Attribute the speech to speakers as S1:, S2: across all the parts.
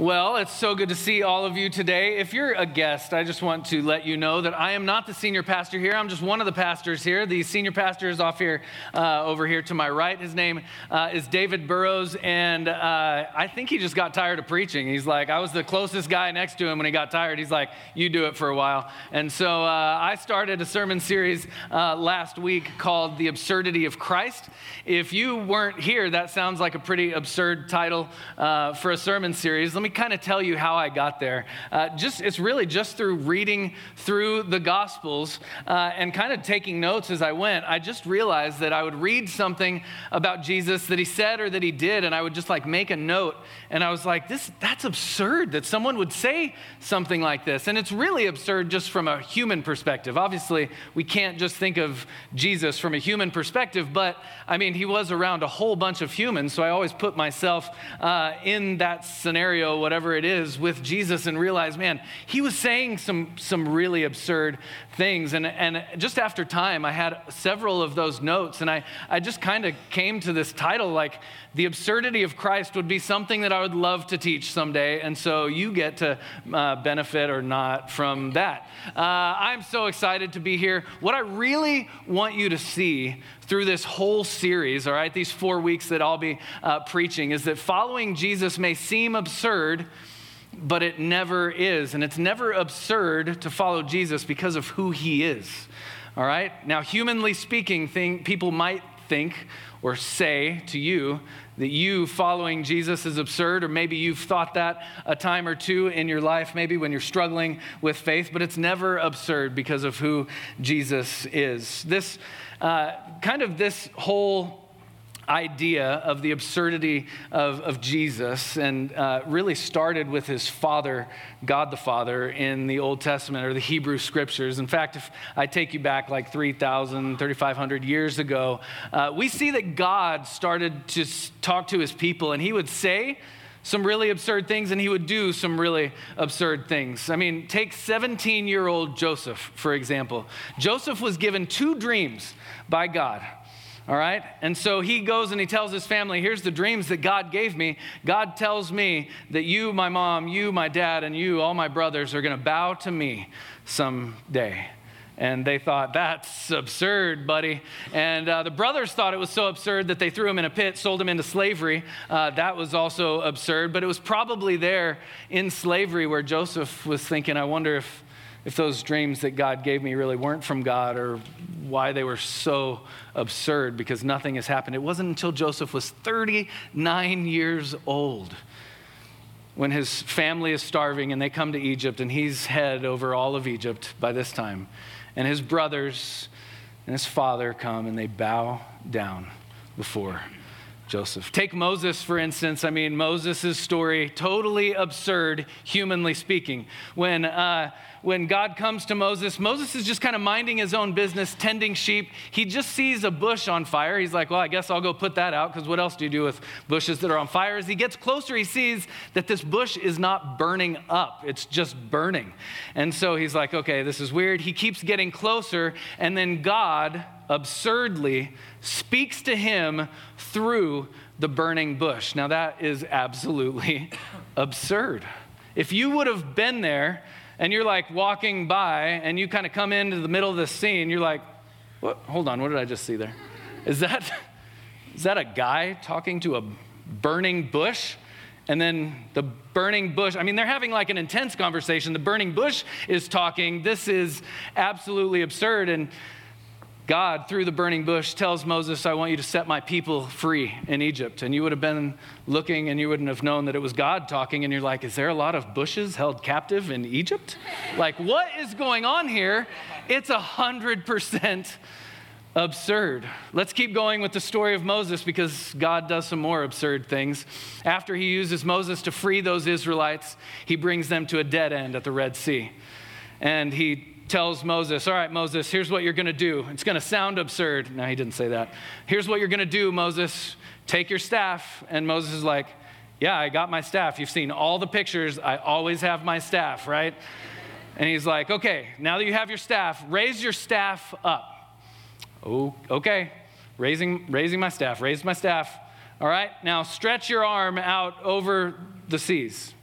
S1: Well, it's so good to see all of you today. If you're a guest, I just want to let you know that I am not the senior pastor here. I'm just one of the pastors here. The senior pastor is off here, uh, over here to my right. His name uh, is David Burrows, and uh, I think he just got tired of preaching. He's like, I was the closest guy next to him when he got tired. He's like, You do it for a while. And so uh, I started a sermon series uh, last week called The Absurdity of Christ. If you weren't here, that sounds like a pretty absurd title uh, for a sermon series. Let me kind of tell you how I got there. Uh, just it's really just through reading through the Gospels uh, and kind of taking notes as I went. I just realized that I would read something about Jesus that he said or that he did, and I would just like make a note. And I was like, this that's absurd that someone would say something like this. And it's really absurd just from a human perspective. Obviously, we can't just think of Jesus from a human perspective, but I mean, he was around a whole bunch of humans, so I always put myself uh, in that scenario whatever it is with Jesus and realize, man, he was saying some, some really absurd things. And, and just after time, I had several of those notes, and I, I just kind of came to this title like, The Absurdity of Christ would be something that I would love to teach someday. And so you get to uh, benefit or not from that. Uh, I'm so excited to be here. What I really want you to see through this whole series, all right, these four weeks that I'll be uh, preaching, is that following Jesus may seem absurd but it never is. And it's never absurd to follow Jesus because of who he is. All right? Now, humanly speaking, thing, people might think or say to you that you following Jesus is absurd, or maybe you've thought that a time or two in your life, maybe when you're struggling with faith, but it's never absurd because of who Jesus is. This uh, kind of this whole idea of the absurdity of, of Jesus and uh, really started with his father, God the Father, in the Old Testament or the Hebrew scriptures. In fact, if I take you back like 3,000, 3,500 years ago, uh, we see that God started to talk to his people and he would say, some really absurd things and he would do some really absurd things. I mean, take 17 year old Joseph, for example. Joseph was given two dreams by God. All right? And so he goes and he tells his family, Here's the dreams that God gave me. God tells me that you, my mom, you, my dad, and you, all my brothers, are going to bow to me someday. And they thought, that's absurd, buddy. And uh, the brothers thought it was so absurd that they threw him in a pit, sold him into slavery. Uh, that was also absurd. But it was probably there in slavery where Joseph was thinking, I wonder if, if those dreams that God gave me really weren't from God or why they were so absurd because nothing has happened. It wasn't until Joseph was 39 years old when his family is starving and they come to Egypt and he's head over all of Egypt by this time. And his brothers and his father come and they bow down before Joseph. Take Moses, for instance. I mean, Moses' story, totally absurd, humanly speaking. When, uh, when God comes to Moses, Moses is just kind of minding his own business, tending sheep. He just sees a bush on fire. He's like, well, I guess I'll go put that out because what else do you do with bushes that are on fire? As he gets closer, he sees that this bush is not burning up, it's just burning. And so he's like, okay, this is weird. He keeps getting closer, and then God absurdly speaks to him through the burning bush. Now, that is absolutely absurd. If you would have been there and you're like walking by and you kind of come into the middle of the scene, you're like, what? hold on, what did I just see there? Is that, is that a guy talking to a burning bush? And then the burning bush, I mean, they're having like an intense conversation. The burning bush is talking. This is absolutely absurd. And God, through the burning bush, tells Moses, I want you to set my people free in Egypt. And you would have been looking and you wouldn't have known that it was God talking. And you're like, is there a lot of bushes held captive in Egypt? like, what is going on here? It's a hundred percent absurd. Let's keep going with the story of Moses because God does some more absurd things. After he uses Moses to free those Israelites, he brings them to a dead end at the Red Sea. And he tells Moses, All right, Moses, here's what you're going to do. It's going to sound absurd. No, he didn't say that. Here's what you're going to do, Moses. Take your staff. And Moses is like, Yeah, I got my staff. You've seen all the pictures. I always have my staff, right? And he's like, Okay, now that you have your staff, raise your staff up. Oh, okay. Raising, raising my staff, raise my staff. All right, now stretch your arm out over the seas.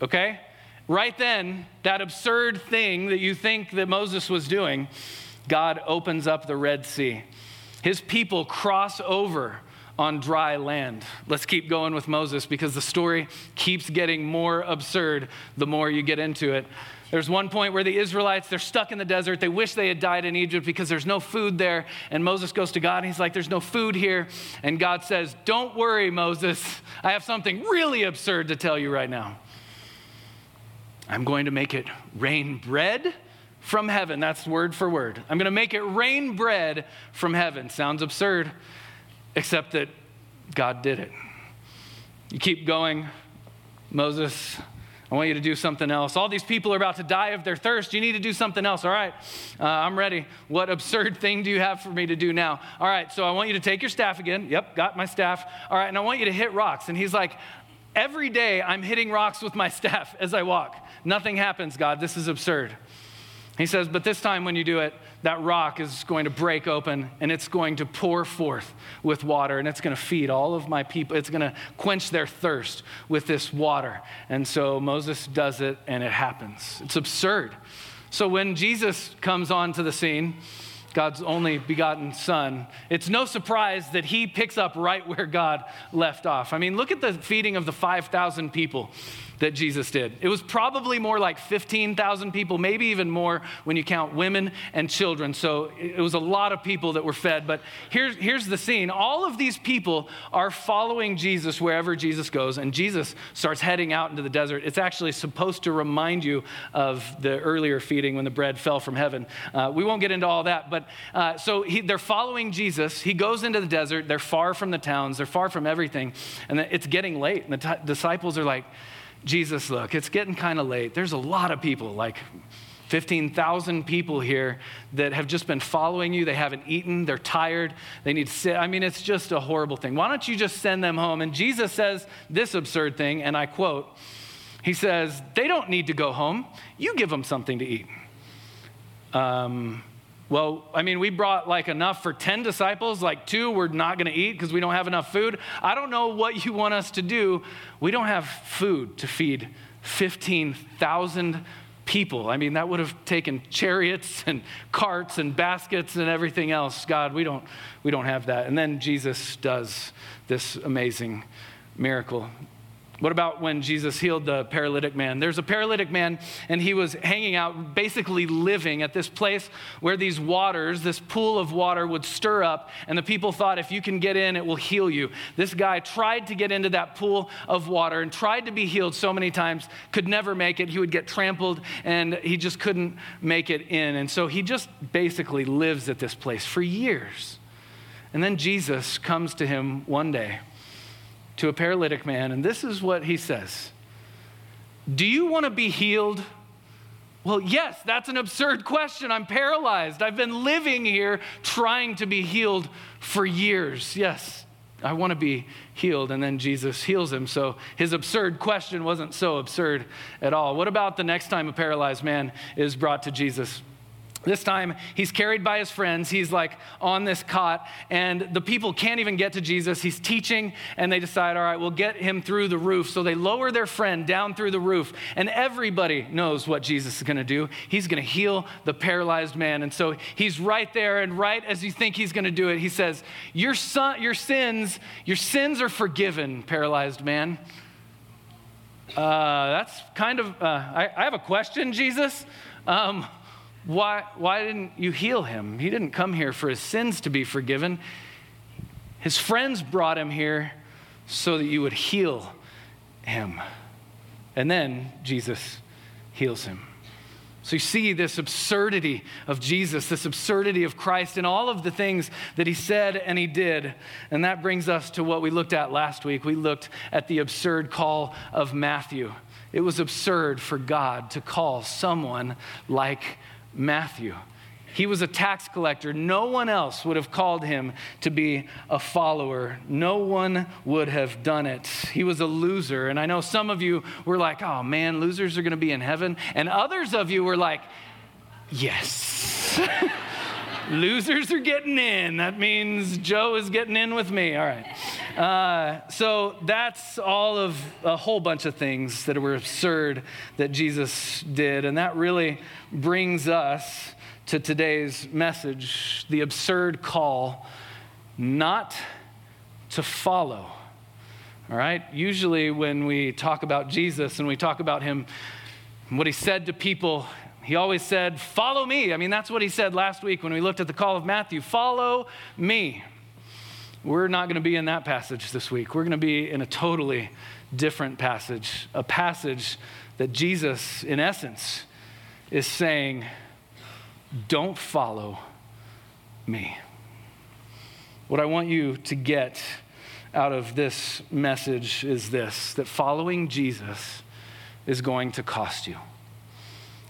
S1: Okay? Right then, that absurd thing that you think that Moses was doing, God opens up the Red Sea. His people cross over on dry land. Let's keep going with Moses because the story keeps getting more absurd the more you get into it. There's one point where the Israelites, they're stuck in the desert. They wish they had died in Egypt because there's no food there. And Moses goes to God and he's like, There's no food here. And God says, Don't worry, Moses. I have something really absurd to tell you right now. I'm going to make it rain bread from heaven. That's word for word. I'm going to make it rain bread from heaven. Sounds absurd, except that God did it. You keep going, Moses. I want you to do something else. All these people are about to die of their thirst. You need to do something else. All right, uh, I'm ready. What absurd thing do you have for me to do now? All right, so I want you to take your staff again. Yep, got my staff. All right, and I want you to hit rocks. And he's like, Every day I'm hitting rocks with my staff as I walk. Nothing happens, God. This is absurd. He says, But this time when you do it, that rock is going to break open and it's going to pour forth with water and it's going to feed all of my people. It's going to quench their thirst with this water. And so Moses does it and it happens. It's absurd. So when Jesus comes onto the scene, God's only begotten Son, it's no surprise that he picks up right where God left off. I mean, look at the feeding of the 5,000 people that Jesus did. It was probably more like 15,000 people, maybe even more when you count women and children. So it was a lot of people that were fed. But here's, here's the scene all of these people are following Jesus wherever Jesus goes, and Jesus starts heading out into the desert. It's actually supposed to remind you of the earlier feeding when the bread fell from heaven. Uh, we won't get into all that, but uh, so he, they're following Jesus. He goes into the desert. They're far from the towns, they're far from everything, and it's getting late. And the t- disciples are like, Jesus, look, it's getting kind of late. There's a lot of people, like 15,000 people here that have just been following you. They haven't eaten. They're tired. They need to sit. I mean, it's just a horrible thing. Why don't you just send them home? And Jesus says this absurd thing, and I quote He says, They don't need to go home. You give them something to eat. Um, well, I mean, we brought like enough for 10 disciples, like two we're not going to eat because we don't have enough food. I don't know what you want us to do. We don't have food to feed 15,000 people. I mean, that would have taken chariots and carts and baskets and everything else. God, we don't, we don't have that. And then Jesus does this amazing miracle. What about when Jesus healed the paralytic man? There's a paralytic man, and he was hanging out, basically living at this place where these waters, this pool of water, would stir up, and the people thought if you can get in, it will heal you. This guy tried to get into that pool of water and tried to be healed so many times, could never make it. He would get trampled, and he just couldn't make it in. And so he just basically lives at this place for years. And then Jesus comes to him one day to a paralytic man, and this is what he says Do you want to be healed? Well, yes, that's an absurd question. I'm paralyzed. I've been living here trying to be healed for years. Yes, I want to be healed. And then Jesus heals him. So his absurd question wasn't so absurd at all. What about the next time a paralyzed man is brought to Jesus? This time, he's carried by his friends. He's like on this cot, and the people can't even get to Jesus. He's teaching, and they decide, all right, we'll get him through the roof. So they lower their friend down through the roof, and everybody knows what Jesus is going to do. He's going to heal the paralyzed man. And so he's right there, and right as you think he's going to do it, he says, your, son, your sins, your sins are forgiven, paralyzed man. Uh, that's kind of, uh, I, I, have a question, Jesus. Um, why, why didn't you heal him? He didn't come here for his sins to be forgiven. His friends brought him here so that you would heal him. And then Jesus heals him. So you see this absurdity of Jesus, this absurdity of Christ, and all of the things that he said and he did. And that brings us to what we looked at last week. We looked at the absurd call of Matthew. It was absurd for God to call someone like Matthew. He was a tax collector. No one else would have called him to be a follower. No one would have done it. He was a loser. And I know some of you were like, oh man, losers are going to be in heaven. And others of you were like, yes. losers are getting in. That means Joe is getting in with me. All right. Uh, so that's all of a whole bunch of things that were absurd that Jesus did. And that really brings us to today's message the absurd call not to follow. All right? Usually, when we talk about Jesus and we talk about him, what he said to people, he always said, Follow me. I mean, that's what he said last week when we looked at the call of Matthew follow me. We're not going to be in that passage this week. We're going to be in a totally different passage, a passage that Jesus, in essence, is saying, Don't follow me. What I want you to get out of this message is this that following Jesus is going to cost you.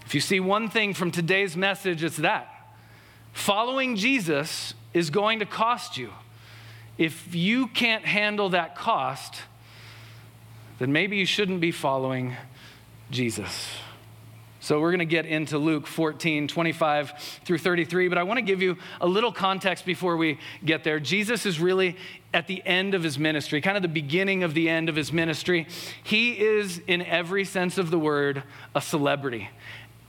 S1: If you see one thing from today's message, it's that following Jesus is going to cost you. If you can't handle that cost, then maybe you shouldn't be following Jesus. So we're going to get into Luke 14, 25 through 33, but I want to give you a little context before we get there. Jesus is really at the end of his ministry, kind of the beginning of the end of his ministry. He is, in every sense of the word, a celebrity.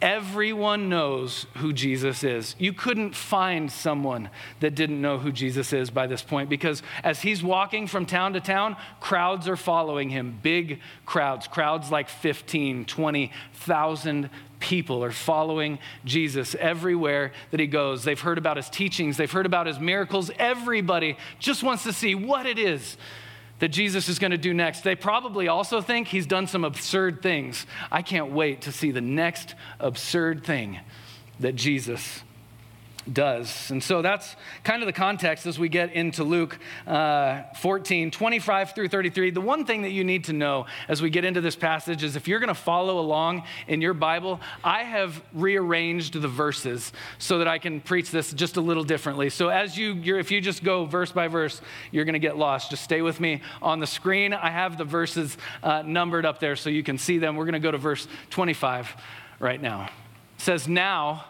S1: Everyone knows who Jesus is. You couldn't find someone that didn't know who Jesus is by this point because as he's walking from town to town, crowds are following him. Big crowds, crowds like 15, 20,000 people are following Jesus everywhere that he goes. They've heard about his teachings, they've heard about his miracles. Everybody just wants to see what it is that Jesus is going to do next. They probably also think he's done some absurd things. I can't wait to see the next absurd thing that Jesus does. And so that's kind of the context as we get into Luke uh, 14, 25 through 33. The one thing that you need to know as we get into this passage is if you're going to follow along in your Bible, I have rearranged the verses so that I can preach this just a little differently. So as you, if you just go verse by verse, you're going to get lost. Just stay with me on the screen. I have the verses uh, numbered up there so you can see them. We're going to go to verse 25 right now. It says, Now,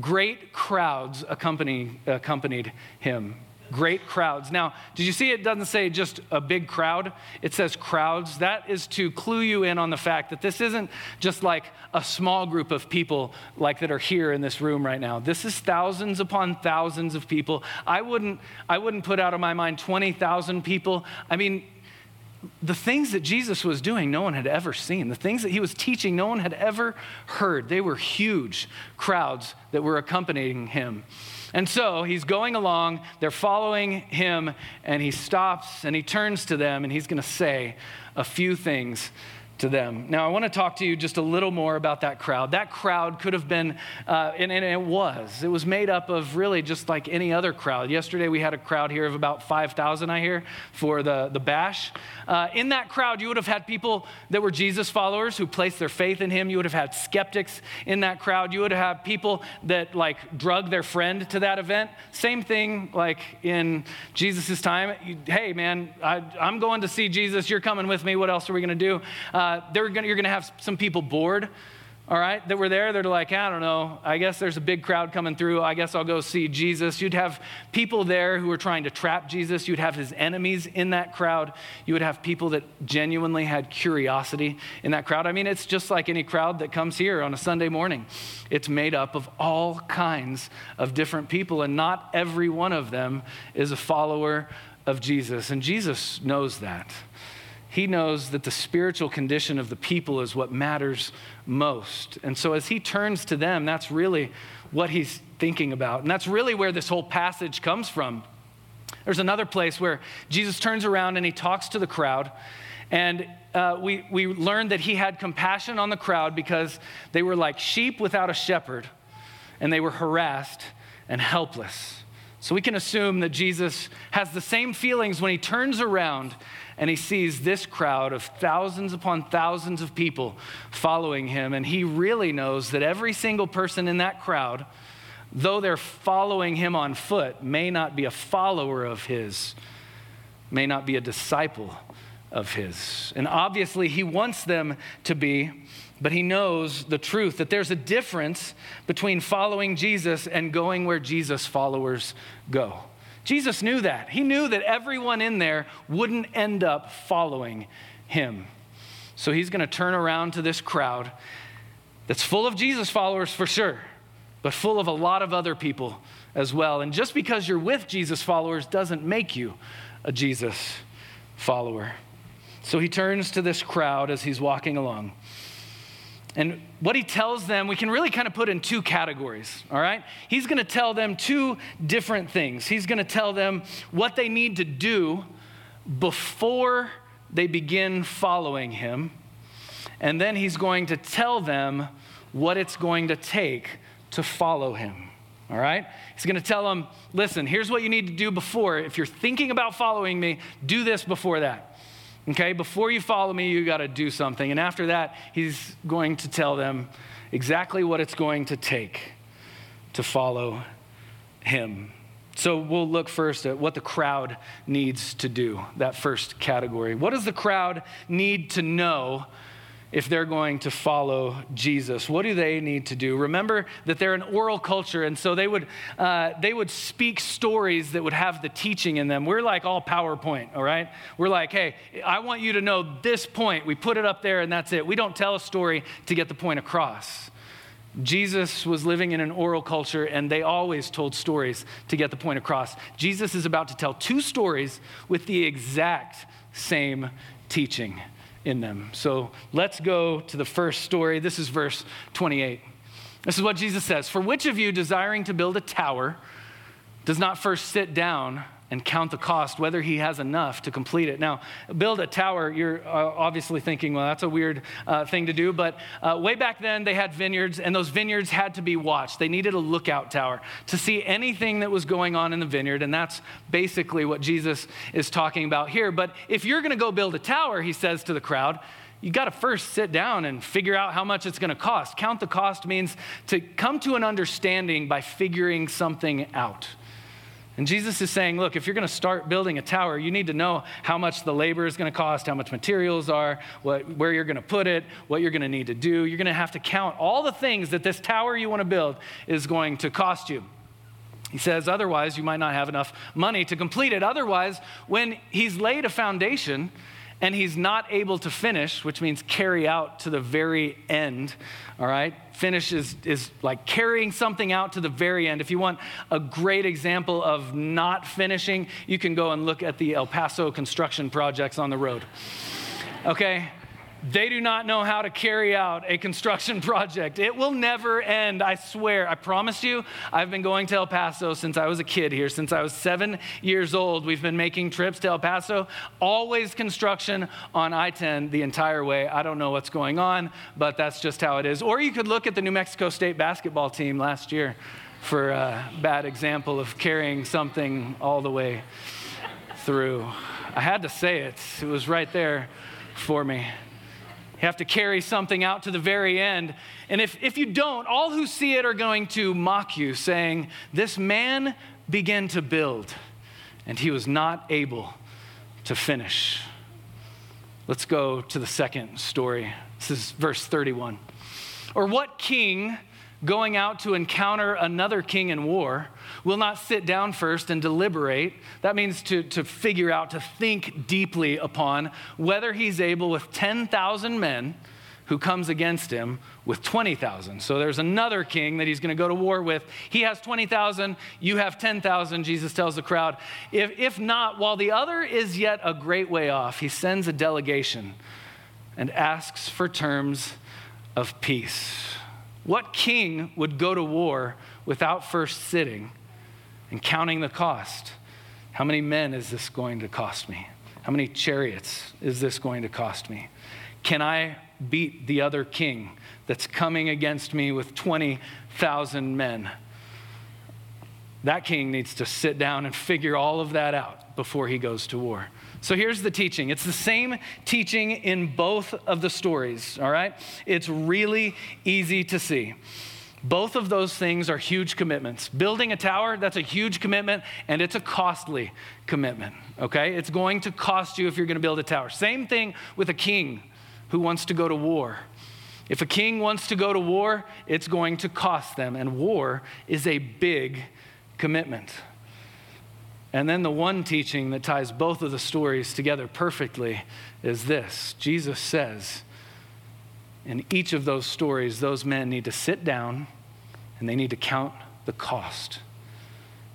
S1: great crowds accompany, accompanied him. Great crowds. Now, did you see it doesn't say just a big crowd? It says crowds. That is to clue you in on the fact that this isn't just like a small group of people like that are here in this room right now. This is thousands upon thousands of people. I wouldn't I wouldn't put out of my mind 20,000 people. I mean, the things that Jesus was doing, no one had ever seen. The things that he was teaching, no one had ever heard. They were huge crowds that were accompanying him. And so he's going along, they're following him, and he stops and he turns to them and he's going to say a few things to them. Now, I want to talk to you just a little more about that crowd. That crowd could have been, uh, and, and, it was, it was made up of really just like any other crowd. Yesterday, we had a crowd here of about 5,000, I hear, for the, the bash. Uh, in that crowd, you would have had people that were Jesus followers who placed their faith in him. You would have had skeptics in that crowd. You would have people that like drug their friend to that event. Same thing like in Jesus' time. You, hey, man, I, am going to see Jesus. You're coming with me. What else are we going to do? Uh, uh, gonna, you're going to have some people bored, all right, that were there. They're like, I don't know. I guess there's a big crowd coming through. I guess I'll go see Jesus. You'd have people there who were trying to trap Jesus. You'd have his enemies in that crowd. You would have people that genuinely had curiosity in that crowd. I mean, it's just like any crowd that comes here on a Sunday morning. It's made up of all kinds of different people, and not every one of them is a follower of Jesus. And Jesus knows that. He knows that the spiritual condition of the people is what matters most. And so as he turns to them, that's really what he's thinking about. And that's really where this whole passage comes from. There's another place where Jesus turns around and he talks to the crowd. And uh, we, we learned that he had compassion on the crowd because they were like sheep without a shepherd, and they were harassed and helpless. So we can assume that Jesus has the same feelings when he turns around and he sees this crowd of thousands upon thousands of people following him. And he really knows that every single person in that crowd, though they're following him on foot, may not be a follower of his, may not be a disciple of his. And obviously, he wants them to be, but he knows the truth that there's a difference between following Jesus and going where Jesus' followers go. Jesus knew that. He knew that everyone in there wouldn't end up following him. So he's going to turn around to this crowd that's full of Jesus followers for sure, but full of a lot of other people as well. And just because you're with Jesus followers doesn't make you a Jesus follower. So he turns to this crowd as he's walking along. And what he tells them, we can really kind of put in two categories, all right? He's going to tell them two different things. He's going to tell them what they need to do before they begin following him. And then he's going to tell them what it's going to take to follow him. All right? He's going to tell them, listen, here's what you need to do before. If you're thinking about following me, do this before that. Okay? Before you follow me, you got to do something. And after that, he's going to tell them exactly what it's going to take to follow him. So we'll look first at what the crowd needs to do, that first category. What does the crowd need to know if they're going to follow Jesus? What do they need to do? Remember that they're an oral culture, and so they would, uh, they would speak stories that would have the teaching in them. We're like all PowerPoint, all right? We're like, hey, I want you to know this point. We put it up there, and that's it. We don't tell a story to get the point across. Jesus was living in an oral culture, and they always told stories to get the point across. Jesus is about to tell two stories with the exact same teaching in them. So let's go to the first story. This is verse 28. This is what Jesus says For which of you desiring to build a tower does not first sit down and count the cost, whether he has enough to complete it. Now, build a tower, you're uh, obviously thinking, well, that's a weird uh, thing to do. But uh, way back then, they had vineyards, and those vineyards had to be watched. They needed a lookout tower to see anything that was going on in the vineyard. And that's basically what Jesus is talking about here. But if you're going to go build a tower, he says to the crowd, you got to first sit down and figure out how much it's going to cost. Count the cost means to come to an understanding by figuring something out. And Jesus is saying, look, if you're going to start building a tower, you need to know how much the labor is going to cost, how much materials are, what, where you're going to put it, what you're going to need to do. You're going to have to count all the things that this tower you want to build is going to cost you. He says, otherwise, you might not have enough money to complete it. Otherwise, when he's laid a foundation, and he's not able to finish, which means carry out to the very end. All right? Finish is, is like carrying something out to the very end. If you want a great example of not finishing, you can go and look at the El Paso construction projects on the road. Okay? They do not know how to carry out a construction project. It will never end, I swear. I promise you, I've been going to El Paso since I was a kid here. Since I was seven years old, we've been making trips to El Paso. Always construction on I 10 the entire way. I don't know what's going on, but that's just how it is. Or you could look at the New Mexico State basketball team last year for a bad example of carrying something all the way through. I had to say it, it was right there for me. You have to carry something out to the very end. And if, if you don't, all who see it are going to mock you, saying, This man began to build, and he was not able to finish. Let's go to the second story. This is verse 31. Or what king going out to encounter another king in war will not sit down first and deliberate. That means to, to figure out, to think deeply upon whether he's able with 10,000 men who comes against him with 20,000. So there's another king that he's going to go to war with. He has 20,000, you have 10,000, Jesus tells the crowd. If, if not, while the other is yet a great way off, he sends a delegation and asks for terms of peace. What king would go to war without first sitting and counting the cost. How many men is this going to cost me? How many chariots is this going to cost me? Can I beat the other king that's coming against me with 20,000 men? That king needs to sit down and figure all of that out before he goes to war. So here's the teaching. It's the same teaching in both of the stories, all right? It's really easy to see. Both of those things are huge commitments. Building a tower, that's a huge commitment, and it's a costly commitment, okay? It's going to cost you if you're going to build a tower. Same thing with a king who wants to go to war. If a king wants to go to war, it's going to cost them, and war is a big commitment. And then the one teaching that ties both of the stories together perfectly is this Jesus says, in each of those stories, those men need to sit down and they need to count the cost.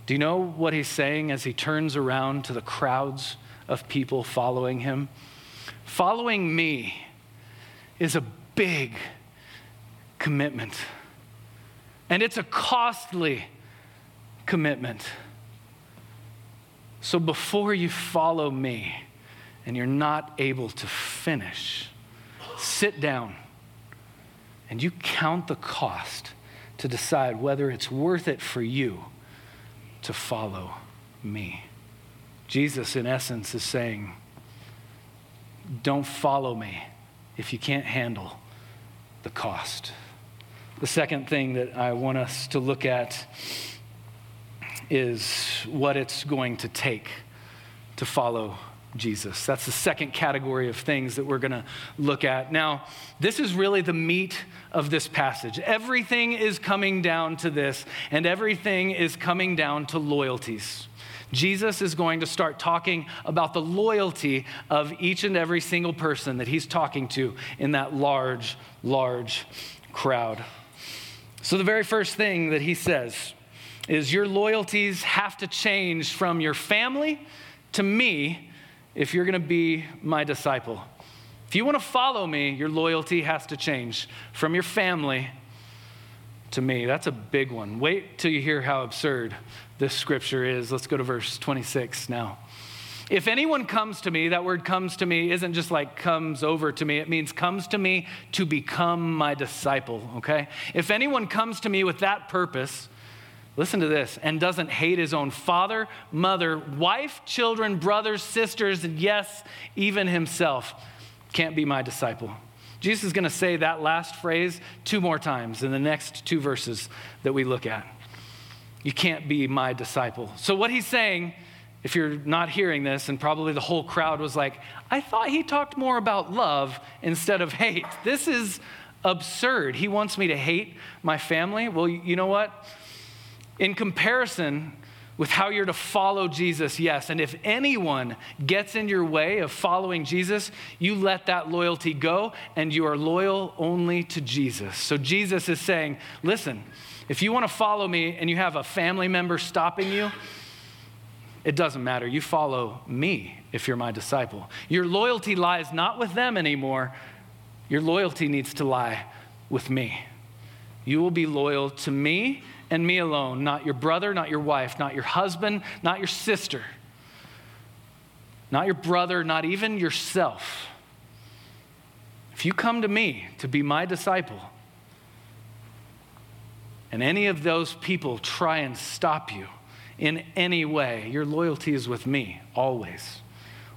S1: Do you know what he's saying as he turns around to the crowds of people following him? Following me is a big commitment, and it's a costly commitment. So before you follow me and you're not able to finish, sit down and you count the cost to decide whether it's worth it for you to follow me. Jesus, in essence, is saying, Don't follow me if you can't handle the cost. The second thing that I want us to look at is what it's going to take to follow Jesus. That's the second category of things that we're going to look at. Now, this is really the meat of this passage. Everything is coming down to this, and everything is coming down to loyalties. Jesus is going to start talking about the loyalty of each and every single person that he's talking to in that large, large crowd. So, the very first thing that he says is your loyalties have to change from your family to me if you're going to be my disciple. If you want to follow me, your loyalty has to change from your family to me. That's a big one. Wait till you hear how absurd this scripture is. Let's go to verse 26 now. If anyone comes to me, that word comes to me isn't just like comes over to me, it means comes to me to become my disciple, okay? If anyone comes to me with that purpose, listen to this, and doesn't hate his own father, mother, wife, children, brothers, sisters, and yes, even himself, can't be my disciple. Jesus is going to say that last phrase two more times in the next two verses that we look at. You can't be my disciple. So, what he's saying if you're not hearing this, and probably the whole crowd was like, I thought he talked more about love instead of hate. This is absurd. He wants me to hate my family. Well, you know what? In comparison with how you're to follow Jesus, yes. And if anyone gets in your way of following Jesus, you let that loyalty go and you are loyal only to Jesus. So Jesus is saying, listen, if you want to follow me and you have a family member stopping you, it doesn't matter. You follow me if you're my disciple. Your loyalty lies not with them anymore. Your loyalty needs to lie with me. You will be loyal to me and me alone, not your brother, not your wife, not your husband, not your sister, not your brother, not even yourself. If you come to me to be my disciple, and any of those people try and stop you, in any way, your loyalty is with me always.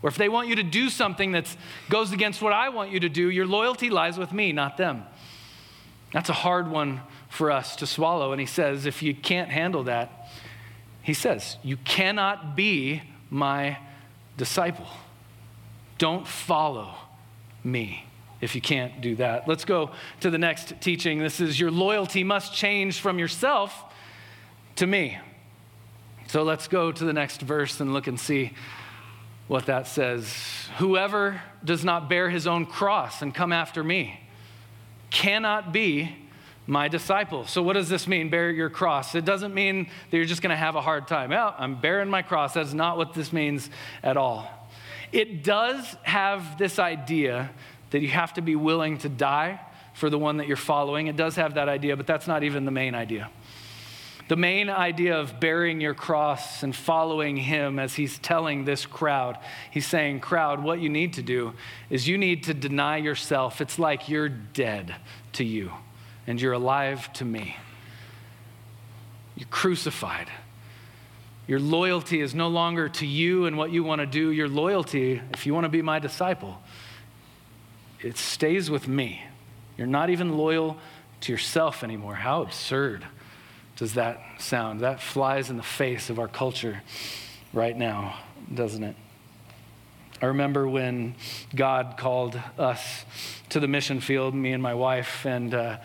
S1: Or if they want you to do something that goes against what I want you to do, your loyalty lies with me, not them. That's a hard one for us to swallow. And he says, if you can't handle that, he says, you cannot be my disciple. Don't follow me if you can't do that. Let's go to the next teaching. This is your loyalty must change from yourself to me. So let's go to the next verse and look and see what that says. Whoever does not bear his own cross and come after me cannot be my disciple. So, what does this mean, bear your cross? It doesn't mean that you're just going to have a hard time. I'm bearing my cross. That's not what this means at all. It does have this idea that you have to be willing to die for the one that you're following. It does have that idea, but that's not even the main idea. The main idea of bearing your cross and following him as he's telling this crowd, he's saying, Crowd, what you need to do is you need to deny yourself. It's like you're dead to you and you're alive to me. You're crucified. Your loyalty is no longer to you and what you want to do. Your loyalty, if you want to be my disciple, it stays with me. You're not even loyal to yourself anymore. How absurd does that sound? That flies in the face of our culture right now, doesn't it? I remember when God called us to the mission field, me and my wife, and uh,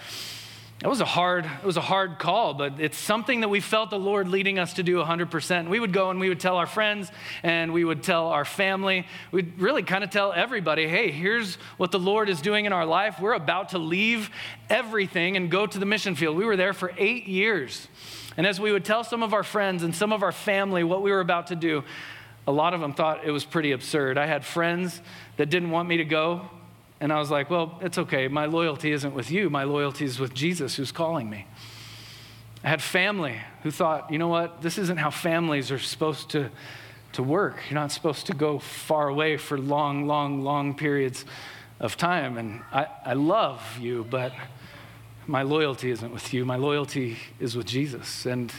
S1: it was a hard it was a hard call but it's something that we felt the lord leading us to do 100% we would go and we would tell our friends and we would tell our family. We'd really kind of tell everybody hey here's what the lord is doing in our life. We're about to leave everything and go to the mission field. We were there for eight years. And as we would tell some of our friends and some of our family what we were about to do a lot of them thought it was pretty absurd i had friends that didn't want me to go and I was like, well, it's okay. My loyalty isn't with you. My loyalty is with Jesus who's calling me. I had family who thought, you know what? This isn't how families are supposed to, to work. You're not supposed to go far away for long, long, long periods of time. And I, I love you, but my loyalty isn't with you. My loyalty is with Jesus. And,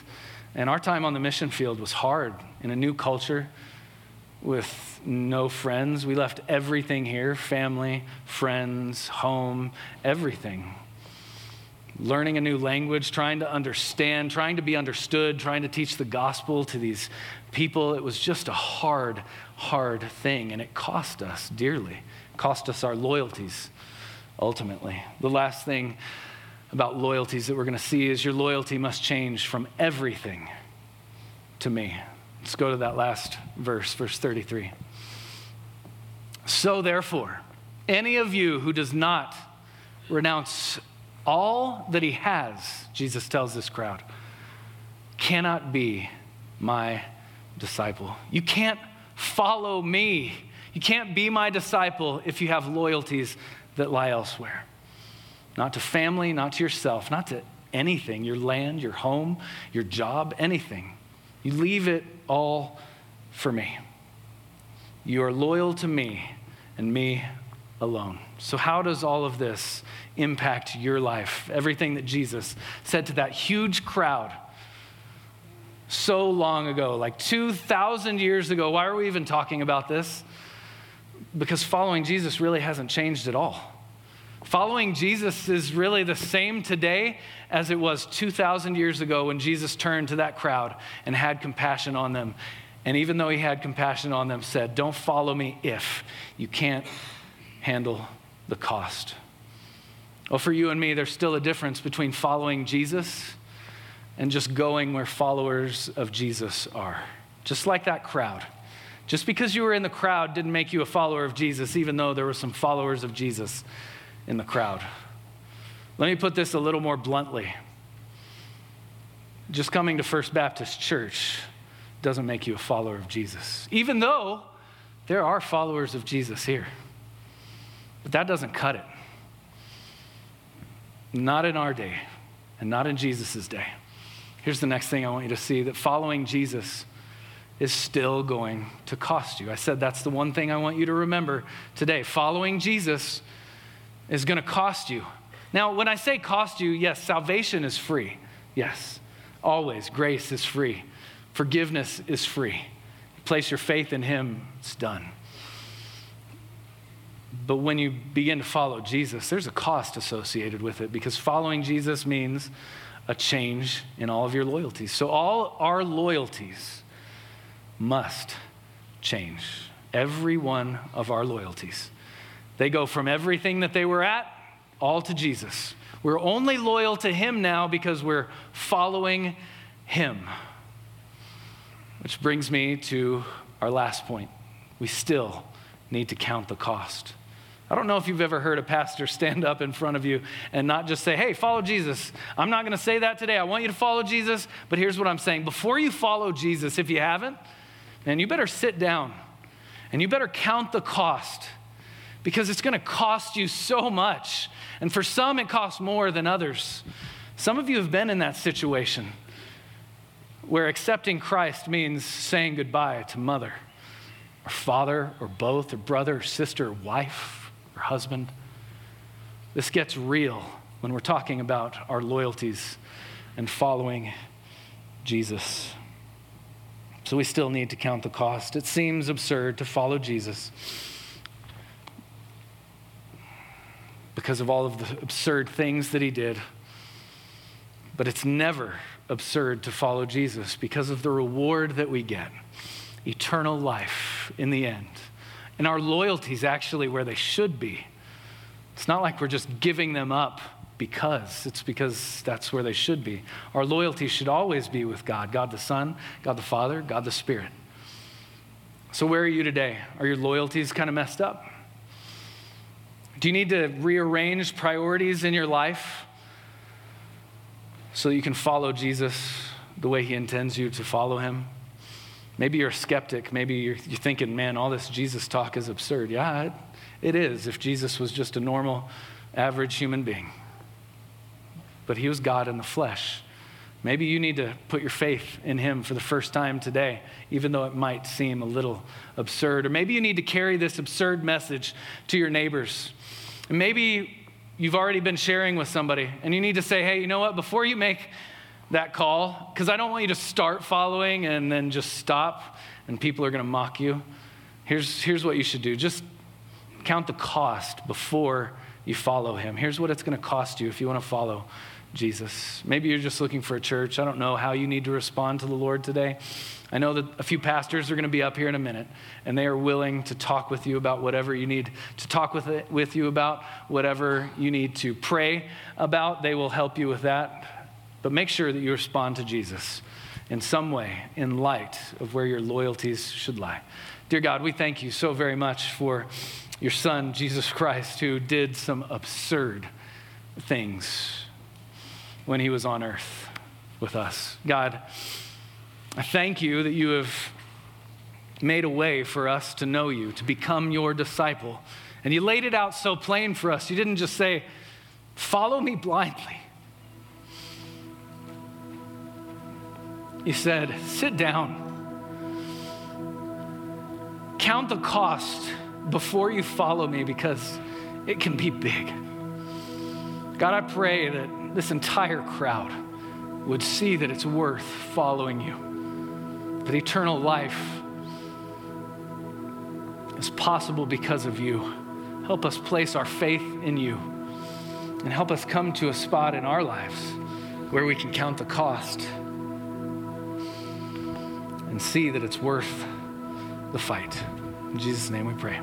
S1: and our time on the mission field was hard in a new culture with no friends. We left everything here family, friends, home, everything. Learning a new language, trying to understand, trying to be understood, trying to teach the gospel to these people. It was just a hard, hard thing, and it cost us dearly. It cost us our loyalties, ultimately. The last thing about loyalties that we're going to see is your loyalty must change from everything to me. Let's go to that last verse, verse 33. So, therefore, any of you who does not renounce all that he has, Jesus tells this crowd, cannot be my disciple. You can't follow me. You can't be my disciple if you have loyalties that lie elsewhere. Not to family, not to yourself, not to anything your land, your home, your job, anything. You leave it all for me. You are loyal to me and me alone. So, how does all of this impact your life? Everything that Jesus said to that huge crowd so long ago, like 2,000 years ago. Why are we even talking about this? Because following Jesus really hasn't changed at all. Following Jesus is really the same today as it was 2,000 years ago when Jesus turned to that crowd and had compassion on them. And even though he had compassion on them, said, Don't follow me if you can't handle the cost. Well, for you and me, there's still a difference between following Jesus and just going where followers of Jesus are. Just like that crowd. Just because you were in the crowd didn't make you a follower of Jesus, even though there were some followers of Jesus in the crowd. Let me put this a little more bluntly. Just coming to First Baptist Church doesn't make you a follower of Jesus, even though there are followers of Jesus here. But that doesn't cut it. Not in our day, and not in Jesus' day. Here's the next thing I want you to see that following Jesus is still going to cost you. I said that's the one thing I want you to remember today. Following Jesus is going to cost you. Now, when I say cost you, yes, salvation is free. Yes, always. Grace is free. Forgiveness is free. Place your faith in Him, it's done. But when you begin to follow Jesus, there's a cost associated with it because following Jesus means a change in all of your loyalties. So, all our loyalties must change. Every one of our loyalties. They go from everything that they were at all to Jesus. We're only loyal to Him now because we're following Him. Which brings me to our last point. We still need to count the cost. I don't know if you've ever heard a pastor stand up in front of you and not just say, hey, follow Jesus. I'm not going to say that today. I want you to follow Jesus, but here's what I'm saying. Before you follow Jesus, if you haven't, then you better sit down and you better count the cost because it's going to cost you so much. And for some, it costs more than others. Some of you have been in that situation where accepting Christ means saying goodbye to mother or father or both or brother or sister or wife or husband. This gets real when we're talking about our loyalties and following Jesus. So we still need to count the cost. It seems absurd to follow Jesus because of all of the absurd things that he did. But it's never absurd to follow Jesus because of the reward that we get eternal life in the end. And our loyalty is actually where they should be. It's not like we're just giving them up because. It's because that's where they should be. Our loyalty should always be with God God the Son, God the Father, God the Spirit. So, where are you today? Are your loyalties kind of messed up? Do you need to rearrange priorities in your life so you can follow Jesus the way he intends you to follow him? Maybe you're a skeptic. Maybe you're, you're thinking, man, all this Jesus talk is absurd. Yeah, it, it is if Jesus was just a normal, average human being. But he was God in the flesh. Maybe you need to put your faith in him for the first time today, even though it might seem a little absurd. Or maybe you need to carry this absurd message to your neighbors. And maybe you've already been sharing with somebody, and you need to say, hey, you know what? Before you make that call, because I don't want you to start following and then just stop, and people are going to mock you. Here's, here's what you should do just count the cost before you follow him. Here's what it's going to cost you if you want to follow Jesus. Maybe you're just looking for a church. I don't know how you need to respond to the Lord today. I know that a few pastors are going to be up here in a minute, and they are willing to talk with you about whatever you need to talk with, it, with you about, whatever you need to pray about. They will help you with that. But make sure that you respond to Jesus in some way in light of where your loyalties should lie. Dear God, we thank you so very much for your Son, Jesus Christ, who did some absurd things when he was on earth with us. God, I thank you that you have made a way for us to know you, to become your disciple. And you laid it out so plain for us. You didn't just say, follow me blindly. You said, sit down, count the cost before you follow me because it can be big. God, I pray that this entire crowd would see that it's worth following you, that eternal life is possible because of you. Help us place our faith in you and help us come to a spot in our lives where we can count the cost and see that it's worth the fight. In Jesus' name we pray.